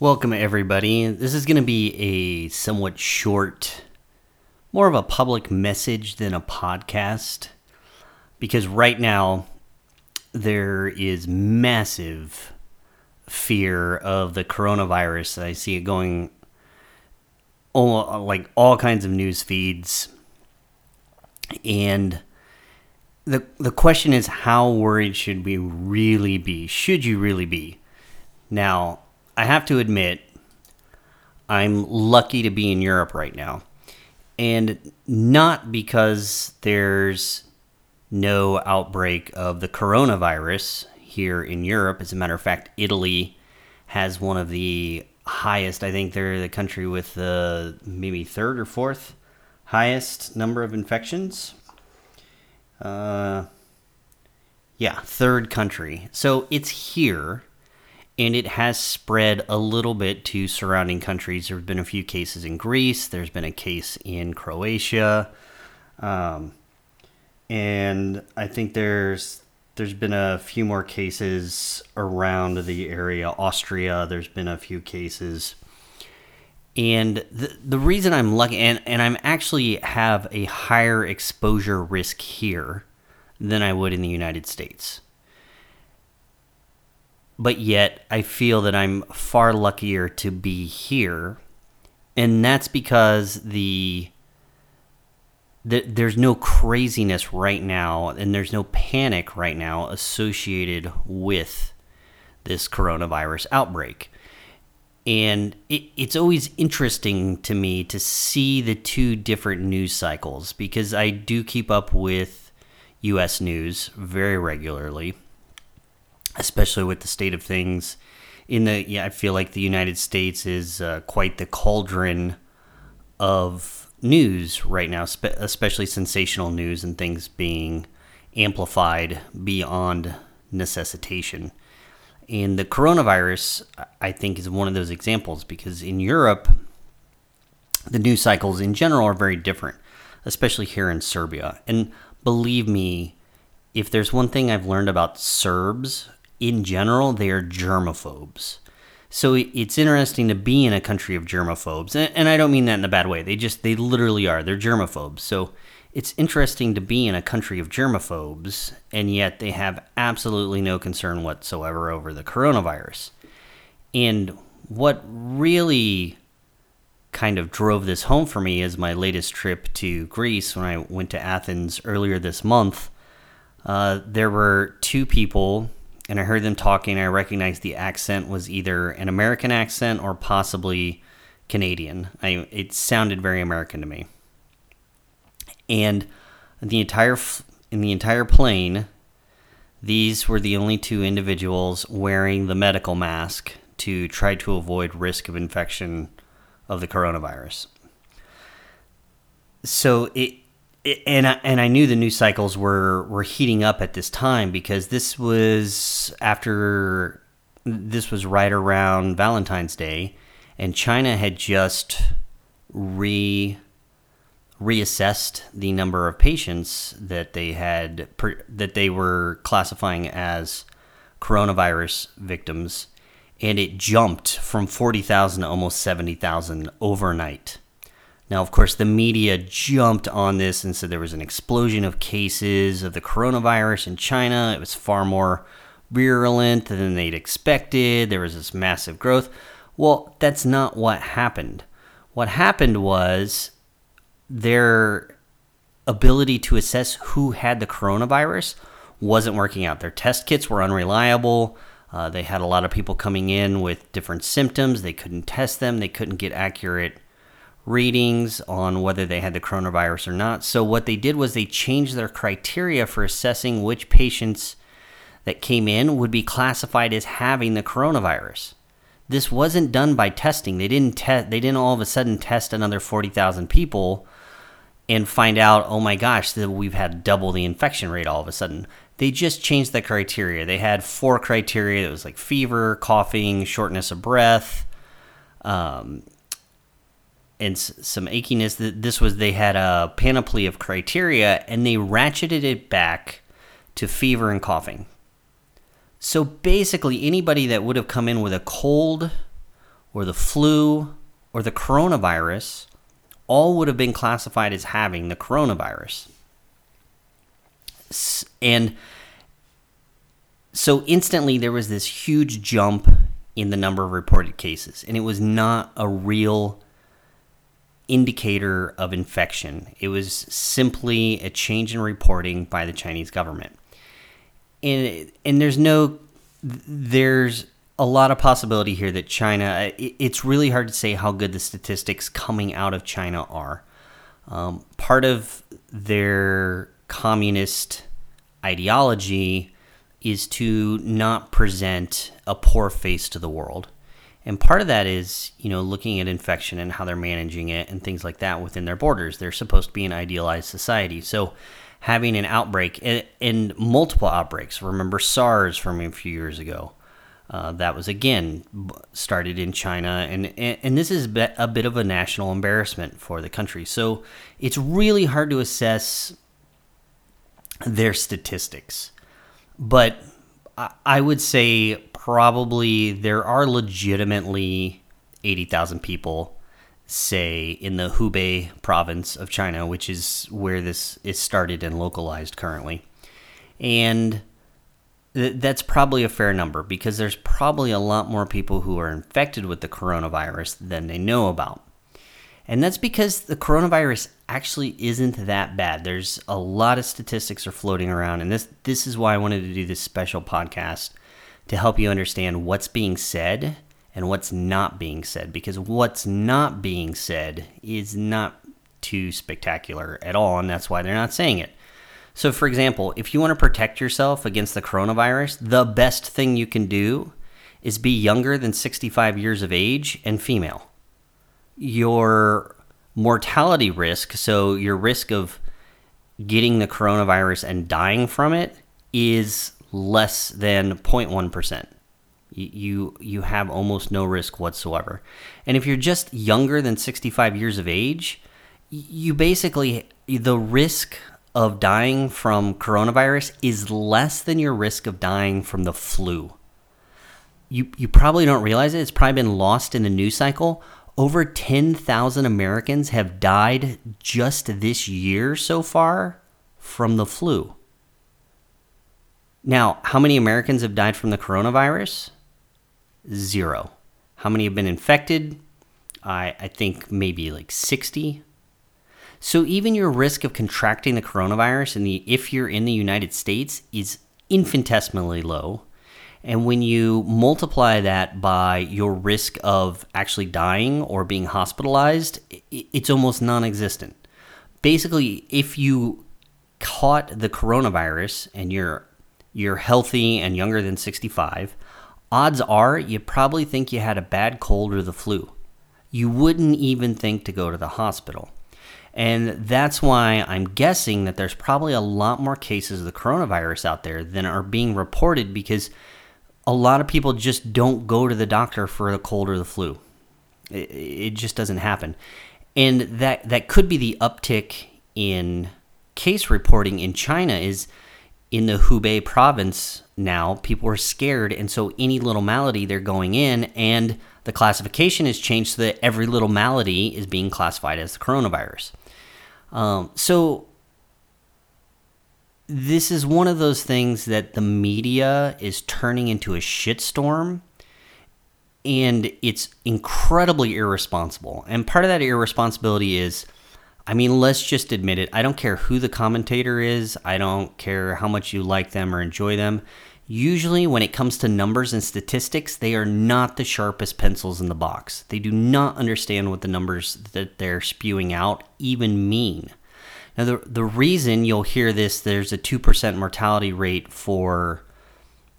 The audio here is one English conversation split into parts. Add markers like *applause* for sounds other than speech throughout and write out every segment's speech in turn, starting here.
Welcome, everybody. This is going to be a somewhat short, more of a public message than a podcast, because right now there is massive fear of the coronavirus. I see it going all, like all kinds of news feeds. And the the question is how worried should we really be? Should you really be? Now, I have to admit I'm lucky to be in Europe right now. And not because there's no outbreak of the coronavirus here in Europe. As a matter of fact, Italy has one of the highest, I think they're the country with the maybe third or fourth highest number of infections. Uh, yeah, third country. So it's here, and it has spread a little bit to surrounding countries. There have been a few cases in Greece. There's been a case in Croatia, um, and I think there's there's been a few more cases around the area. Austria, there's been a few cases. And the, the reason I'm lucky, and, and I'm actually have a higher exposure risk here than I would in the United States. But yet, I feel that I'm far luckier to be here. And that's because the there's no craziness right now and there's no panic right now associated with this coronavirus outbreak. And it, it's always interesting to me to see the two different news cycles because I do keep up with US news very regularly, especially with the state of things in the yeah, I feel like the United States is uh, quite the cauldron of news right now, especially sensational news and things being amplified beyond necessitation. And the coronavirus, I think, is one of those examples because in Europe, the news cycles in general are very different, especially here in Serbia. And believe me, if there's one thing I've learned about Serbs in general, they are germaphobes. So it's interesting to be in a country of germaphobes, and I don't mean that in a bad way. They just they literally are. They're germaphobes. So it's interesting to be in a country of germaphobes, and yet they have absolutely no concern whatsoever over the coronavirus. And what really kind of drove this home for me is my latest trip to Greece when I went to Athens earlier this month. Uh, there were two people and I heard them talking. I recognized the accent was either an American accent or possibly Canadian. I, it sounded very American to me. And the entire in the entire plane, these were the only two individuals wearing the medical mask to try to avoid risk of infection of the coronavirus. So it and I, and I knew the news cycles were were heating up at this time because this was after this was right around Valentine's Day, and China had just re reassessed the number of patients that they had that they were classifying as coronavirus victims, and it jumped from forty thousand to almost seventy thousand overnight. Now, of course, the media jumped on this and said there was an explosion of cases of the coronavirus in China. It was far more virulent than they'd expected. There was this massive growth. Well, that's not what happened. What happened was their ability to assess who had the coronavirus wasn't working out. Their test kits were unreliable. Uh, they had a lot of people coming in with different symptoms. They couldn't test them. They couldn't get accurate readings on whether they had the coronavirus or not. So, what they did was they changed their criteria for assessing which patients that came in would be classified as having the coronavirus. This wasn't done by testing. They didn't test. They didn't all of a sudden test another forty thousand people and find out, oh my gosh, that we've had double the infection rate all of a sudden. They just changed the criteria. They had four criteria. It was like fever, coughing, shortness of breath, um, and some achiness. that This was they had a panoply of criteria, and they ratcheted it back to fever and coughing. So basically, anybody that would have come in with a cold or the flu or the coronavirus all would have been classified as having the coronavirus. And so instantly there was this huge jump in the number of reported cases, and it was not a real indicator of infection. It was simply a change in reporting by the Chinese government. And and there's no there's a lot of possibility here that China it's really hard to say how good the statistics coming out of China are. Um, part of their communist ideology is to not present a poor face to the world. And part of that is, you know, looking at infection and how they're managing it and things like that within their borders. They're supposed to be an idealized society. So having an outbreak and, multiple outbreaks, remember SARS from a few years ago. Uh, that was again started in China, and, and this is a bit of a national embarrassment for the country. So it's really hard to assess their statistics. But I would say probably there are legitimately 80,000 people, say, in the Hubei province of China, which is where this is started and localized currently. And that's probably a fair number because there's probably a lot more people who are infected with the coronavirus than they know about. And that's because the coronavirus actually isn't that bad. There's a lot of statistics are floating around, and this this is why I wanted to do this special podcast to help you understand what's being said and what's not being said. Because what's not being said is not too spectacular at all, and that's why they're not saying it. So, for example, if you want to protect yourself against the coronavirus, the best thing you can do is be younger than 65 years of age and female your mortality risk, so your risk of getting the coronavirus and dying from it, is less than 0.1%. You, you have almost no risk whatsoever. And if you're just younger than 65 years of age, you basically, the risk of dying from coronavirus is less than your risk of dying from the flu. You, you probably don't realize it. It's probably been lost in the news cycle. Over 10,000 Americans have died just this year so far from the flu. Now, how many Americans have died from the coronavirus? Zero. How many have been infected? I, I think maybe like 60. So even your risk of contracting the coronavirus in the if you're in the United States is infinitesimally low. And when you multiply that by your risk of actually dying or being hospitalized, it's almost non existent. Basically, if you caught the coronavirus and you're you're healthy and younger than 65, odds are you probably think you had a bad cold or the flu. You wouldn't even think to go to the hospital. And that's why I'm guessing that there's probably a lot more cases of the coronavirus out there than are being reported because a lot of people just don't go to the doctor for the cold or the flu. It, it just doesn't happen. And that that could be the uptick in case reporting in China is in the Hubei province now people are scared and so any little malady they're going in and the classification has changed so that every little malady is being classified as the coronavirus. Um, so this is one of those things that the media is turning into a shitstorm and it's incredibly irresponsible. And part of that irresponsibility is I mean, let's just admit it. I don't care who the commentator is, I don't care how much you like them or enjoy them. Usually, when it comes to numbers and statistics, they are not the sharpest pencils in the box. They do not understand what the numbers that they're spewing out even mean. Now, the, the reason you'll hear this, there's a 2% mortality rate for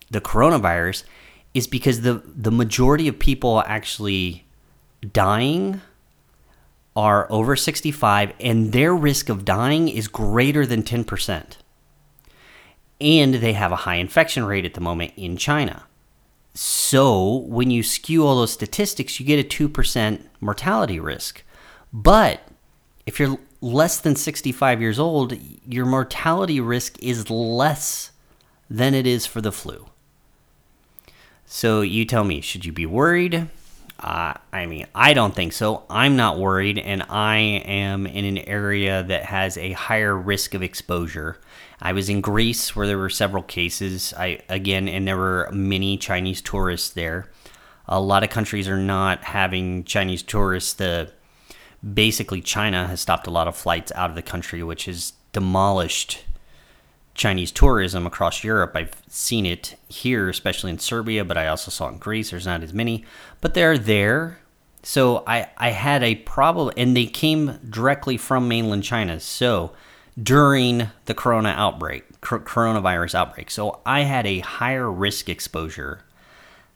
the coronavirus, is because the, the majority of people actually dying are over 65, and their risk of dying is greater than 10%. And they have a high infection rate at the moment in China. So, when you skew all those statistics, you get a 2% mortality risk. But if you're less than 65 years old, your mortality risk is less than it is for the flu. So you tell me, should you be worried? Uh, I mean, I don't think so. I'm not worried, and I am in an area that has a higher risk of exposure. I was in Greece where there were several cases. I again, and there were many Chinese tourists there. A lot of countries are not having Chinese tourists. The basically China has stopped a lot of flights out of the country, which has demolished Chinese tourism across Europe. I've seen it here, especially in Serbia, but I also saw in Greece. There's not as many, but they're there. So I, I had a problem, and they came directly from mainland China. So during the corona outbreak, coronavirus outbreak. So I had a higher risk exposure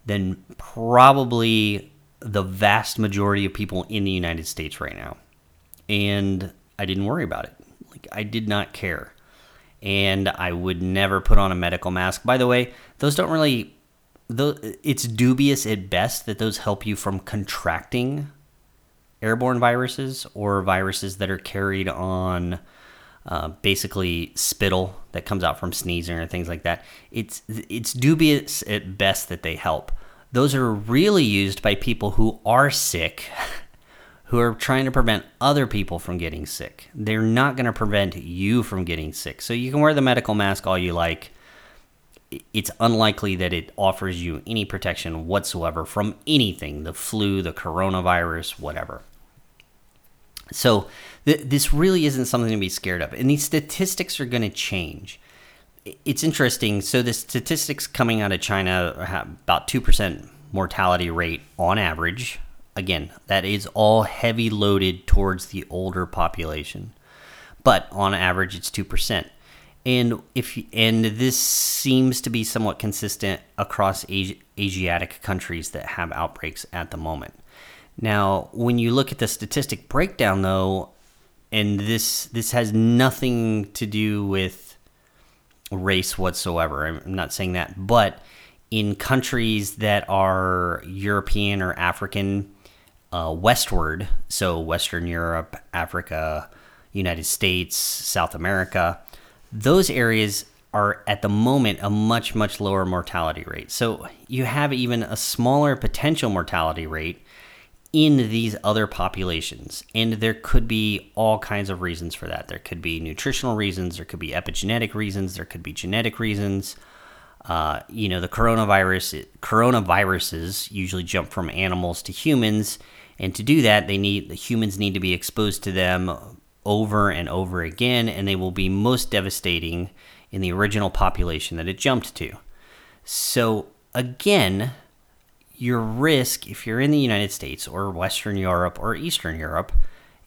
than probably the vast majority of people in the United States right now. And I didn't worry about it. Like I did not care. And I would never put on a medical mask. By the way, those don't really it's dubious at best that those help you from contracting airborne viruses or viruses that are carried on uh, basically spittle that comes out from sneezing or things like that. It's it's dubious at best that they help. Those are really used by people who are sick, *laughs* who are trying to prevent other people from getting sick. They're not going to prevent you from getting sick. So you can wear the medical mask all you like. It's unlikely that it offers you any protection whatsoever from anything the flu, the coronavirus, whatever. So th- this really isn't something to be scared of. And these statistics are going to change. It's interesting. So the statistics coming out of China have about 2% mortality rate on average. Again, that is all heavy loaded towards the older population. But on average it's 2%. And if and this seems to be somewhat consistent across Asiatic countries that have outbreaks at the moment. Now, when you look at the statistic breakdown, though, and this this has nothing to do with race whatsoever. I'm not saying that, but in countries that are European or African uh, westward, so Western Europe, Africa, United States, South America, those areas are at the moment a much much lower mortality rate. So you have even a smaller potential mortality rate in these other populations. And there could be all kinds of reasons for that. There could be nutritional reasons, there could be epigenetic reasons, there could be genetic reasons. Uh, you know, the coronavirus coronaviruses usually jump from animals to humans, and to do that, they need the humans need to be exposed to them over and over again, and they will be most devastating in the original population that it jumped to. So again, your risk, if you're in the United States or Western Europe or Eastern Europe,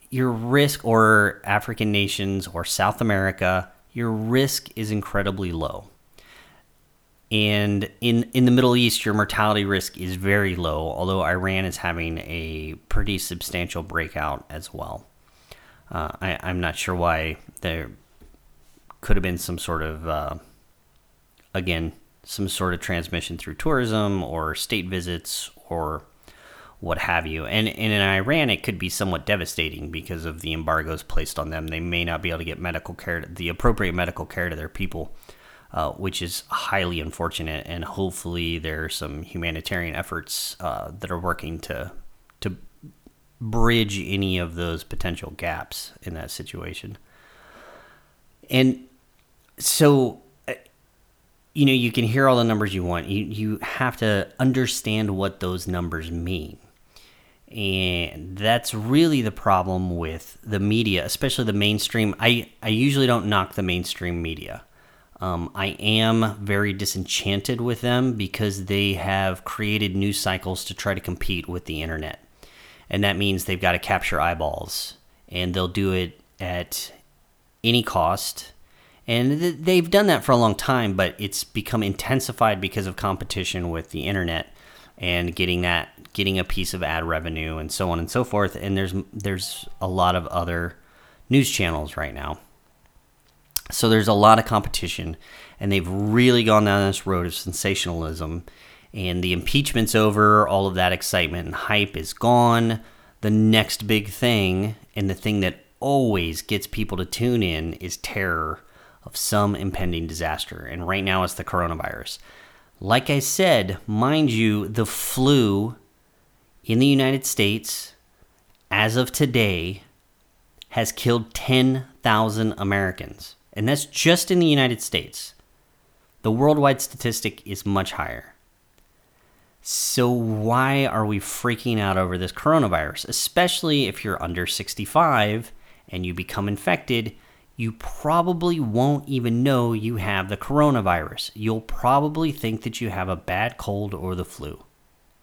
your risk, or African nations or South America, your risk is incredibly low. And in, in the Middle East, your mortality risk is very low, although Iran is having a pretty substantial breakout as well. Uh, I, I'm not sure why there could have been some sort of, uh, again, some sort of transmission through tourism or state visits or what have you. And, and in Iran, it could be somewhat devastating because of the embargoes placed on them. They may not be able to get medical care, the appropriate medical care to their people, uh, which is highly unfortunate. And hopefully, there are some humanitarian efforts uh, that are working to to bridge any of those potential gaps in that situation. And so you know, you can hear all the numbers you want. You you have to understand what those numbers mean. And that's really the problem with the media, especially the mainstream. I, I usually don't knock the mainstream media. Um, I am very disenchanted with them because they have created news cycles to try to compete with the internet. And that means they've got to capture eyeballs. And they'll do it at any cost and th- they've done that for a long time, but it's become intensified because of competition with the internet and getting that getting a piece of ad revenue and so on and so forth. And there's there's a lot of other news channels right now. So there's a lot of competition, and they've really gone down this road of sensationalism. And the impeachment's over, all of that excitement and hype is gone. The next big thing, and the thing that always gets people to tune in, is terror of some impending disaster. And right now it's the coronavirus. Like I said, mind you, the flu in the United States, as of today, has killed 10,000 Americans. And that's just in the United States. The worldwide statistic is much higher. So, why are we freaking out over this coronavirus? Especially if you're under 65 and you become infected, you probably won't even know you have the coronavirus. You'll probably think that you have a bad cold or the flu.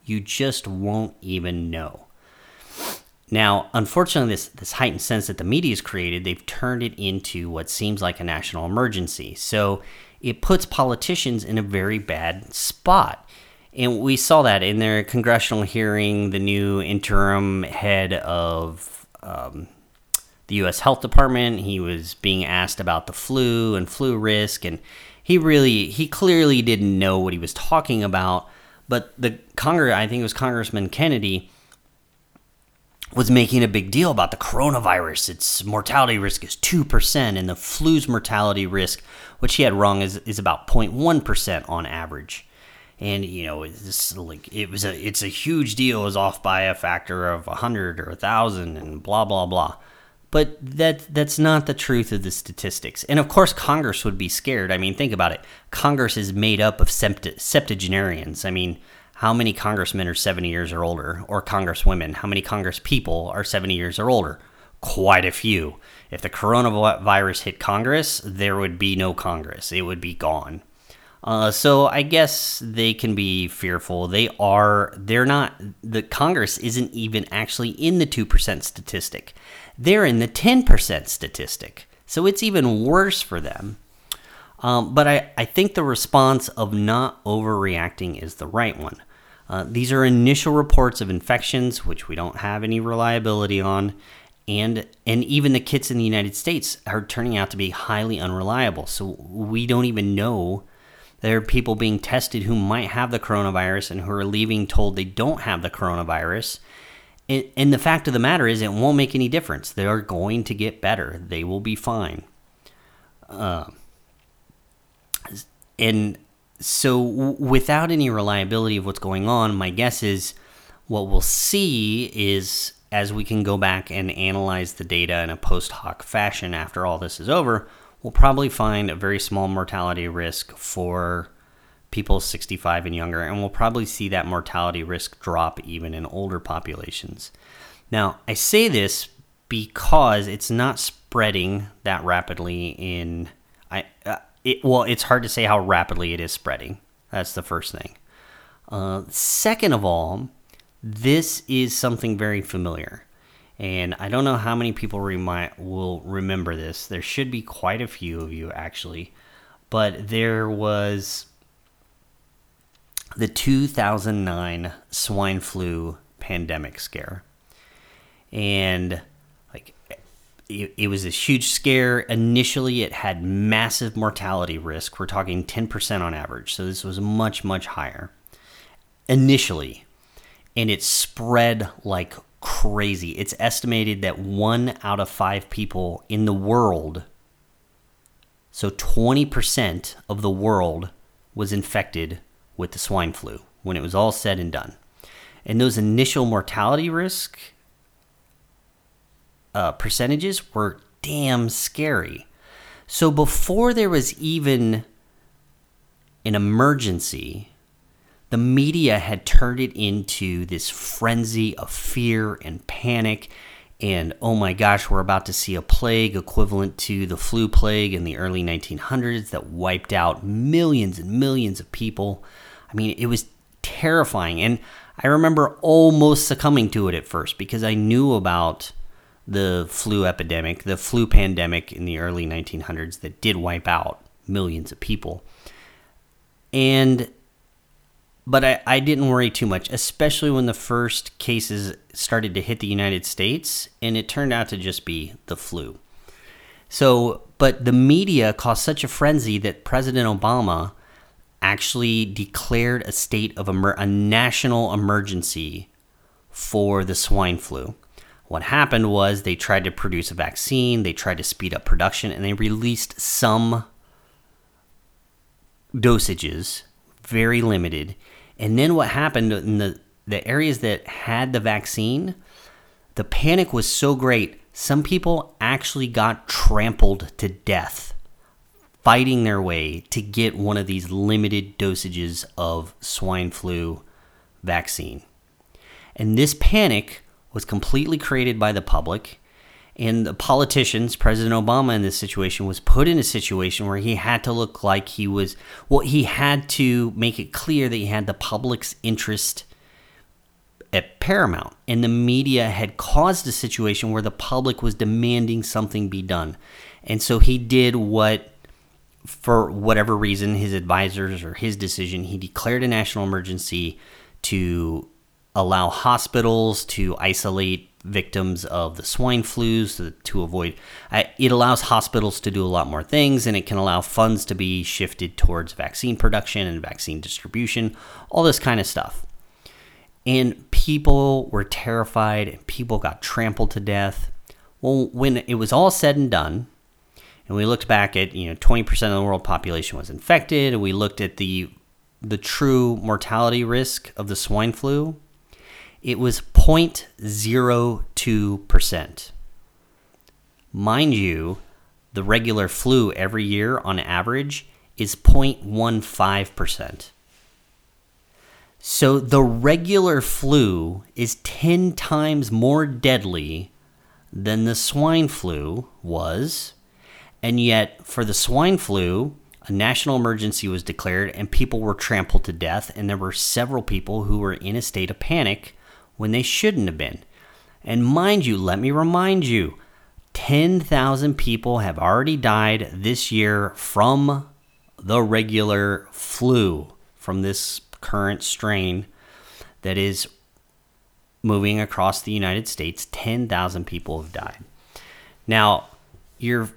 You just won't even know. Now, unfortunately, this, this heightened sense that the media has created, they've turned it into what seems like a national emergency. So it puts politicians in a very bad spot. And we saw that in their congressional hearing, the new interim head of um, the U.S. Health Department, he was being asked about the flu and flu risk. And he really, he clearly didn't know what he was talking about. But the Congress, I think it was Congressman Kennedy, was making a big deal about the coronavirus. Its mortality risk is 2%, and the flu's mortality risk, which he had wrong, is, is about 0.1% on average. And you know, it's like it was a it's a huge deal. It was off by a factor of hundred or a thousand, and blah blah blah. But that that's not the truth of the statistics. And of course, Congress would be scared. I mean, think about it. Congress is made up of septuagenarians. I mean, how many congressmen are 70 years or older, or congresswomen? How many congress people are 70 years or older? Quite a few. If the coronavirus hit Congress, there would be no Congress. It would be gone. Uh, so I guess they can be fearful. They are. They're not. The Congress isn't even actually in the two percent statistic. They're in the ten percent statistic. So it's even worse for them. Um, but I, I think the response of not overreacting is the right one. Uh, these are initial reports of infections, which we don't have any reliability on, and and even the kits in the United States are turning out to be highly unreliable. So we don't even know there are people being tested who might have the coronavirus and who are leaving told they don't have the coronavirus. And, and the fact of the matter is, it won't make any difference. They are going to get better. They will be fine. Uh, and so, without any reliability of what's going on, my guess is what we'll see is as we can go back and analyze the data in a post hoc fashion after all this is over, we'll probably find a very small mortality risk for people 65 and younger, and we'll probably see that mortality risk drop even in older populations. Now, I say this because it's not spreading that rapidly in I uh, it, well, it's hard to say how rapidly it is spreading. That's the first thing. Uh, second of all, this is something very familiar. And I don't know how many people remind, will remember this. There should be quite a few of you, actually. But there was the 2009 swine flu pandemic scare. And it, it was this huge scare. Initially, it had massive mortality risk. We're talking 10% on average. So this was much, much higher initially. And it spread like crazy. It's estimated that one out of five people in the world, so 20% of the world, was infected with the swine flu when it was all said and done. And those initial mortality risk uh, percentages were damn scary. So before there was even an emergency, the media had turned it into this frenzy of fear and panic. And oh my gosh, we're about to see a plague equivalent to the flu plague in the early 1900s that wiped out millions and millions of people. I mean, it was terrifying. And I remember almost succumbing to it at first because I knew about the flu epidemic, the flu pandemic in the early 1900s that did wipe out millions of people. And but I, I didn't worry too much, especially when the first cases started to hit the United States, and it turned out to just be the flu. So, but the media caused such a frenzy that President Obama actually declared a state of emer- a national emergency for the swine flu. What happened was they tried to produce a vaccine, they tried to speed up production, and they released some dosages, very limited. And then what happened in the the areas that had the vaccine, the panic was so great. Some people actually got trampled to death fighting their way to get one of these limited dosages of swine flu vaccine. And this panic was completely created by the public. And the politicians, President Obama in this situation, was put in a situation where he had to look like he was, well, he had to make it clear that he had the public's interest at paramount. And the media had caused a situation where the public was demanding something be done. And so he did what for whatever reason, his advisors or his decision, he declared a national emergency to allow hospitals to isolate victims of the swine flus to, to avoid it allows hospitals to do a lot more things and it can allow funds to be shifted towards vaccine production and vaccine distribution all this kind of stuff. And people were terrified and people got trampled to death. Well when it was all said and done and we looked back at you know 20% of the world population was infected and we looked at the the true mortality risk of the swine flu it was 0.02% mind you the regular flu every year on average is 0.15% so the regular flu is 10 times more deadly than the swine flu was and yet, for the swine flu, a national emergency was declared and people were trampled to death. And there were several people who were in a state of panic when they shouldn't have been. And mind you, let me remind you 10,000 people have already died this year from the regular flu, from this current strain that is moving across the United States. 10,000 people have died. Now, you're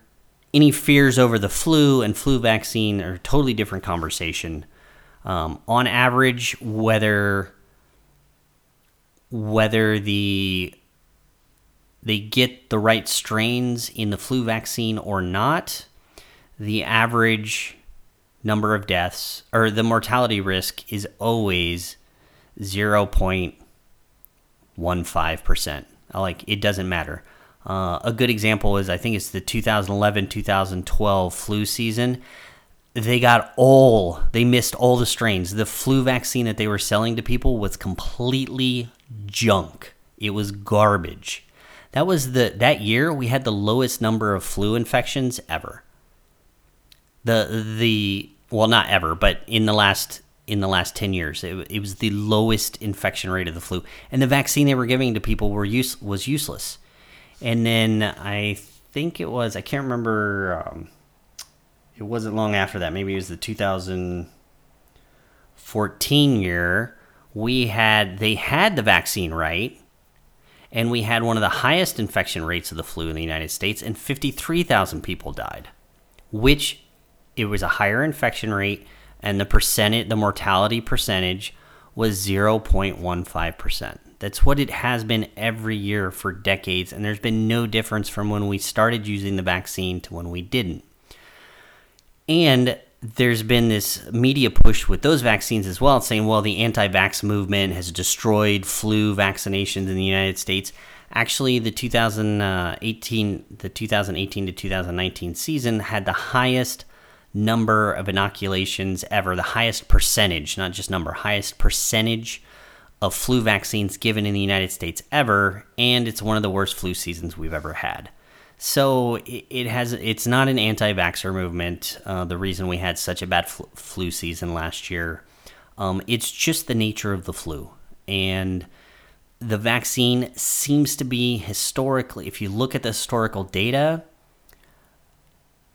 any fears over the flu and flu vaccine are a totally different conversation. Um, on average, whether whether the they get the right strains in the flu vaccine or not, the average number of deaths or the mortality risk is always 0.15%. Like it doesn't matter. Uh, a good example is I think it's the 2011 2012 flu season. They got all, they missed all the strains. The flu vaccine that they were selling to people was completely junk. It was garbage. That was the that year we had the lowest number of flu infections ever. The the well not ever, but in the last in the last 10 years. It, it was the lowest infection rate of the flu. And the vaccine they were giving to people were use, was useless. And then I think it was, I can't remember, um, it wasn't long after that. Maybe it was the 2014 year. We had, they had the vaccine right. And we had one of the highest infection rates of the flu in the United States, and 53,000 people died, which it was a higher infection rate, and the percentage, the mortality percentage was 0.15%. That's what it has been every year for decades, and there's been no difference from when we started using the vaccine to when we didn't. And there's been this media push with those vaccines as well, saying, well, the anti vax movement has destroyed flu vaccinations in the United States. Actually, the 2018, the 2018 to 2019 season had the highest number of inoculations ever, the highest percentage, not just number, highest percentage of flu vaccines given in the United States ever, and it's one of the worst flu seasons we've ever had. So it, has it's not an anti-vaxxer movement. Uh, the reason we had such a bad fl- flu season last year, um, it's just the nature of the flu, and the vaccine seems to be historically. If you look at the historical data,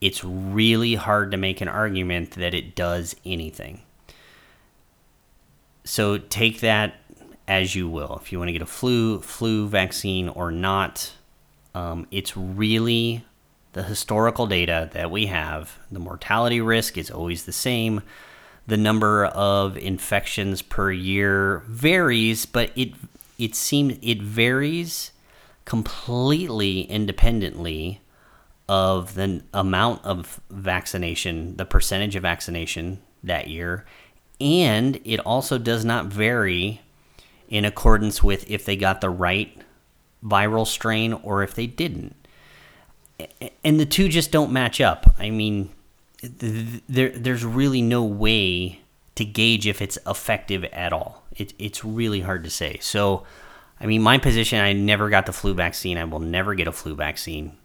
it's really hard to make an argument that it does anything. So take that as you will. If you want to get a flu flu vaccine or not, um, it's really the historical data that we have. The mortality risk is always the same. The number of infections per year varies, but it it seems it varies completely independently of the amount of vaccination, the percentage of vaccination that year, and it also does not vary in accordance with if they got the right viral strain or if they didn't. And the two just don't match up. I mean, there there's really no way to gauge if it's effective at all. It, it's really hard to say. So, I mean, my position I never got the flu vaccine. I will never get a flu vaccine.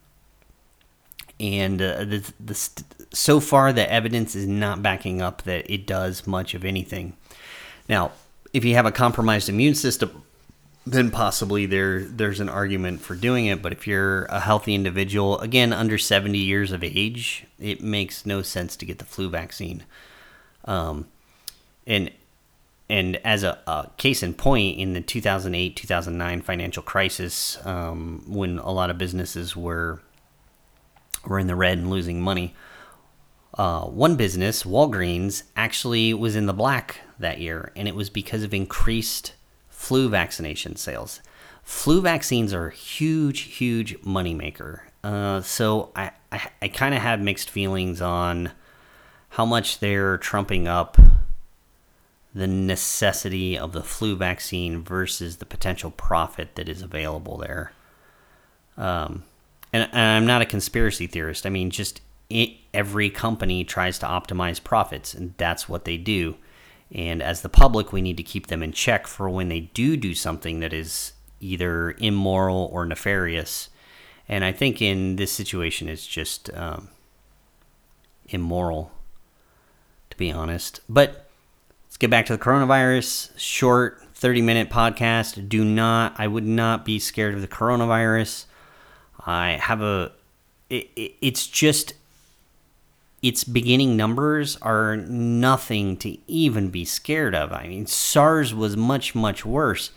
And uh, the, the, so far, the evidence is not backing up that it does much of anything. Now, if you have a compromised immune system, then possibly there there's an argument for doing it. But if you're a healthy individual, again under 70 years of age, it makes no sense to get the flu vaccine. Um, and and as a, a, case in point, in the 2008 2009 financial crisis, um, when a lot of businesses were were in the red and losing money, uh, one business, Walgreens, actually was in the black that year, and it was because of increased flu vaccination sales. Flu vaccines are a huge, huge moneymaker. Uh, so I, I, I kind of have mixed feelings on how much they're trumping up the necessity of the flu vaccine versus the potential profit that is available there. Um, and, and I'm not a conspiracy theorist. I mean, just it, every company tries to optimize profits, and that's what they do. And as the public, we need to keep them in check for when they do do something that is either immoral or nefarious. And I think in this situation, it's just um, immoral, to be honest. But let's get back to the coronavirus. Short 30 minute podcast. Do not, I would not be scared of the coronavirus. I have a, it, it, it's just its beginning numbers are nothing to even be scared of. I mean, SARS was much, much worse.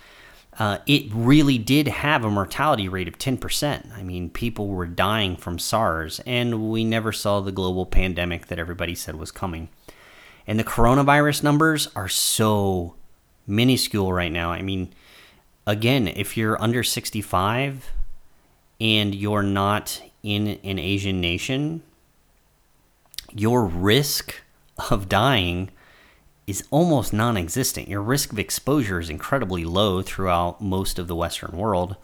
Uh, it really did have a mortality rate of 10%. I mean, people were dying from SARS, and we never saw the global pandemic that everybody said was coming. And the coronavirus numbers are so minuscule right now. I mean, again, if you're under 65 and you're not in an Asian nation, your risk of dying is almost non existent. Your risk of exposure is incredibly low throughout most of the Western world.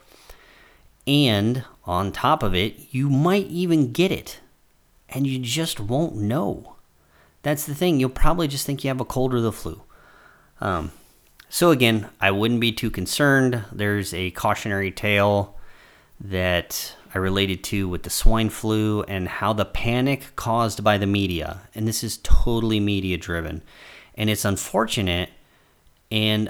And on top of it, you might even get it and you just won't know. That's the thing. You'll probably just think you have a cold or the flu. Um, so, again, I wouldn't be too concerned. There's a cautionary tale that I related to with the swine flu and how the panic caused by the media, and this is totally media driven, and it's unfortunate. And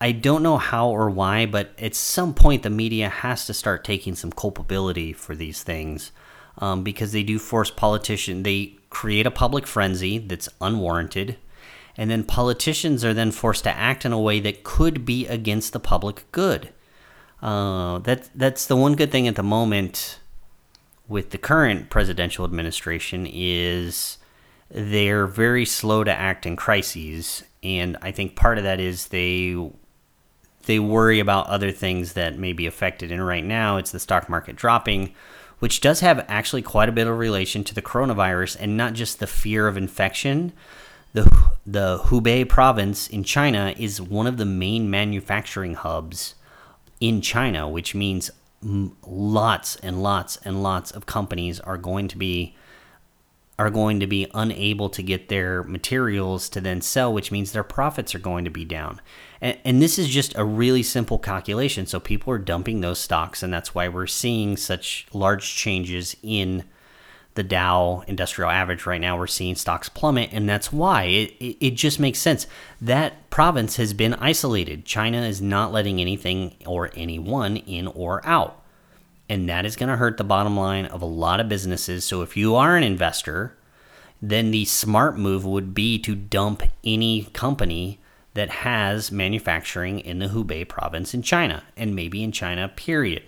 I don't know how or why, but at some point the media has to start taking some culpability for these things um, because they do force politicians, they create a public frenzy that's unwarranted. And then politicians are then forced to act in a way that could be against the public good. Uh, that that's the one good thing at the moment with the current presidential administration is they're very slow to act in crises, and I think part of that is they they worry about other things that may be affected. And right now, it's the stock market dropping, which does have actually quite a bit of relation to the coronavirus, and not just the fear of infection. The the Hubei province in China is one of the main manufacturing hubs in China, which means lots and lots and lots of companies are going to be are going to be unable to get their materials to then sell, which means their profits are going to be down. And, and, this is just a really simple calculation. So people are dumping those stocks, and that's why we're seeing such large changes in the Dow Industrial Average right now. We're seeing stocks plummet, and that's why it, it, it, just makes sense. That province has been isolated. China is not letting anything or anyone in or out. And that is going to hurt the bottom line of a lot of businesses. So if you are an investor, then the smart move would be to dump any company that has manufacturing in the Hubei province in China and maybe in China, period.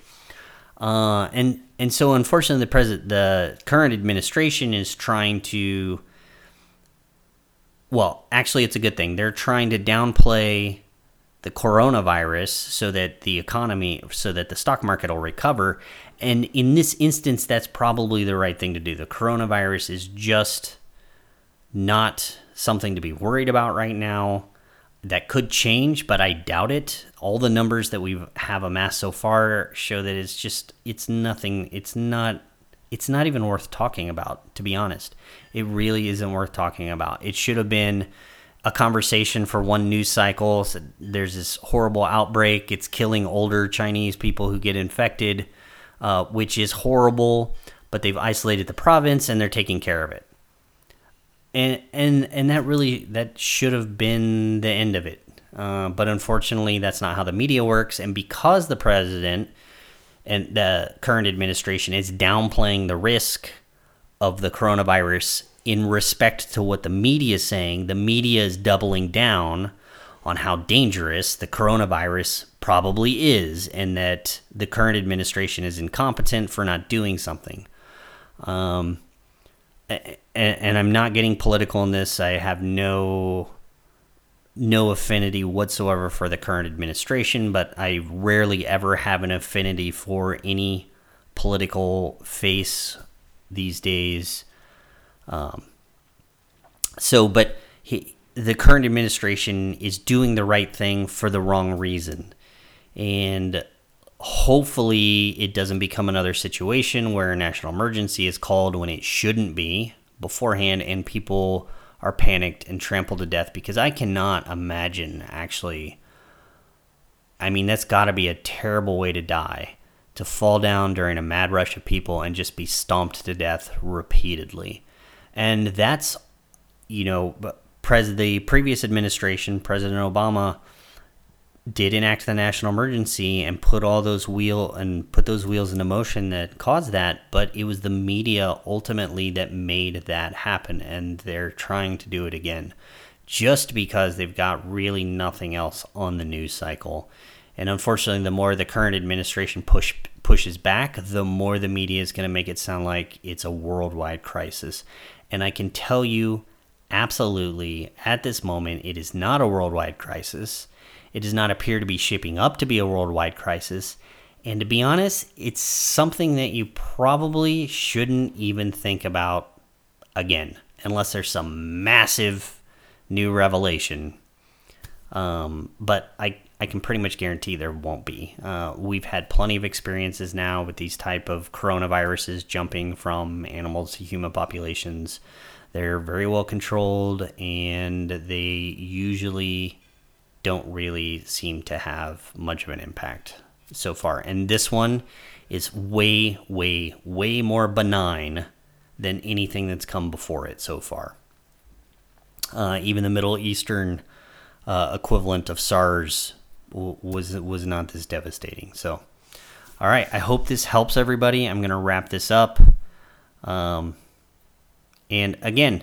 Uh, and and so unfortunately the president the current administration is trying to well actually it's a good thing. They're trying to downplay the coronavirus so that the economy so that the stock market will recover. And in this instance that's probably the right thing to do. The coronavirus is just not something to be worried about right now that could change, but I doubt it. All the numbers that we have amassed so far show that it's just it's nothing. It's not it's not even worth talking about, to be honest. It really isn't worth talking about. It should have been a conversation for one news cycle. So there's this horrible outbreak. It's killing older Chinese people who get infected, uh, which is horrible. But they've isolated the province and they're taking care of it. And and and that really that should have been the end of it. Uh, but unfortunately, that's not how the media works. And because the president and the current administration is downplaying the risk of the coronavirus in respect to what the media is saying, the media is doubling down on how dangerous the coronavirus probably is and that the current administration is incompetent for not doing something. Um, and, and I'm not getting political in this. I have no no affinity whatsoever for the current administration, but I rarely ever have an affinity for any political face these days. Um, so, but he, the current administration is doing the right thing for the wrong reason. And hopefully, it doesn't become another situation where a national emergency is called when it shouldn't be beforehand and people are panicked and trampled to death because I cannot imagine actually. I mean, that's got to be a terrible way to die to fall down during a mad rush of people and just be stomped to death repeatedly. And that's, you know, pres- the previous administration, President Obama, did enact the national emergency and put all those wheel and put those wheels into motion that caused that but it was the media ultimately that made that happen and they're trying to do it again just because they've got really nothing else on the news cycle. And unfortunately the more the current administration push pushes back the more the media is going to make it sound like it's a worldwide crisis. And i can tell you absolutely at this moment it is not a worldwide crisis it does not appear to be shaping up to be a worldwide crisis. And to be honest, it's something that you probably shouldn't even think about again, unless there's some massive new revelation. Um, but I, I can pretty much guarantee there won't be. Uh, we've had plenty of experiences now with these type of coronaviruses jumping from animals to human populations. They're very well controlled, and they usually don't really seem to have much of an impact so far. And this one is way, way, way more benign than anything that's come before it so far. Uh, even the Middle Eastern uh, equivalent of SARS w- was was not this devastating. So, all right, I hope this helps everybody. I'm to wrap this up. Um, and again,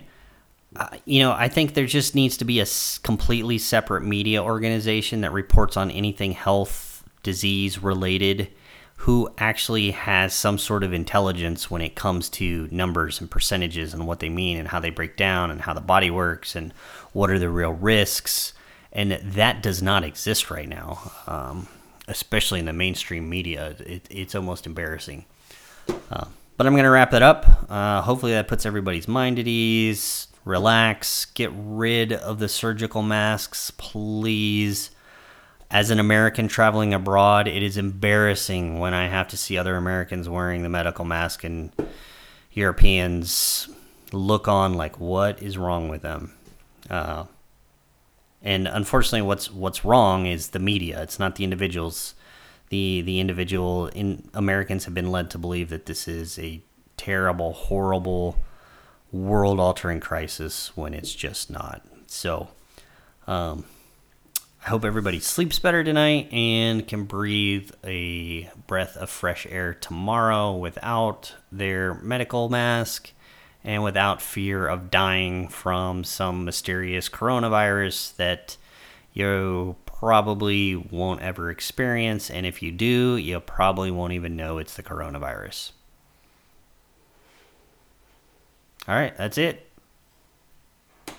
uh, you know, I think there just needs to be a completely separate media organization that reports on anything health, disease related, who actually has some sort of intelligence when it comes to numbers and percentages and what they mean and how they break down and how the body works and what are the real risks. And that does not exist right now, um, especially in the mainstream media. It, it's almost embarrassing. Uh, but I'm going to wrap it up. Uh, hopefully, that puts everybody's mind at ease relax, get rid of the surgical masks, please. As an American traveling abroad, it is embarrassing when I have to see other Americans wearing the medical mask and Europeans look on like, what is wrong with them? Uh, and unfortunately, what's what's wrong is the media. It's not the individuals. The the individual in Americans have been led to believe that this is a terrible, horrible world altering crisis when it's just not. So, um, I hope everybody sleeps better tonight and can breathe a breath of fresh air tomorrow without their medical mask and without fear of dying from some mysterious coronavirus that you probably won't ever experience. And if you do, you probably won't even know it's the coronavirus. All right, that's it.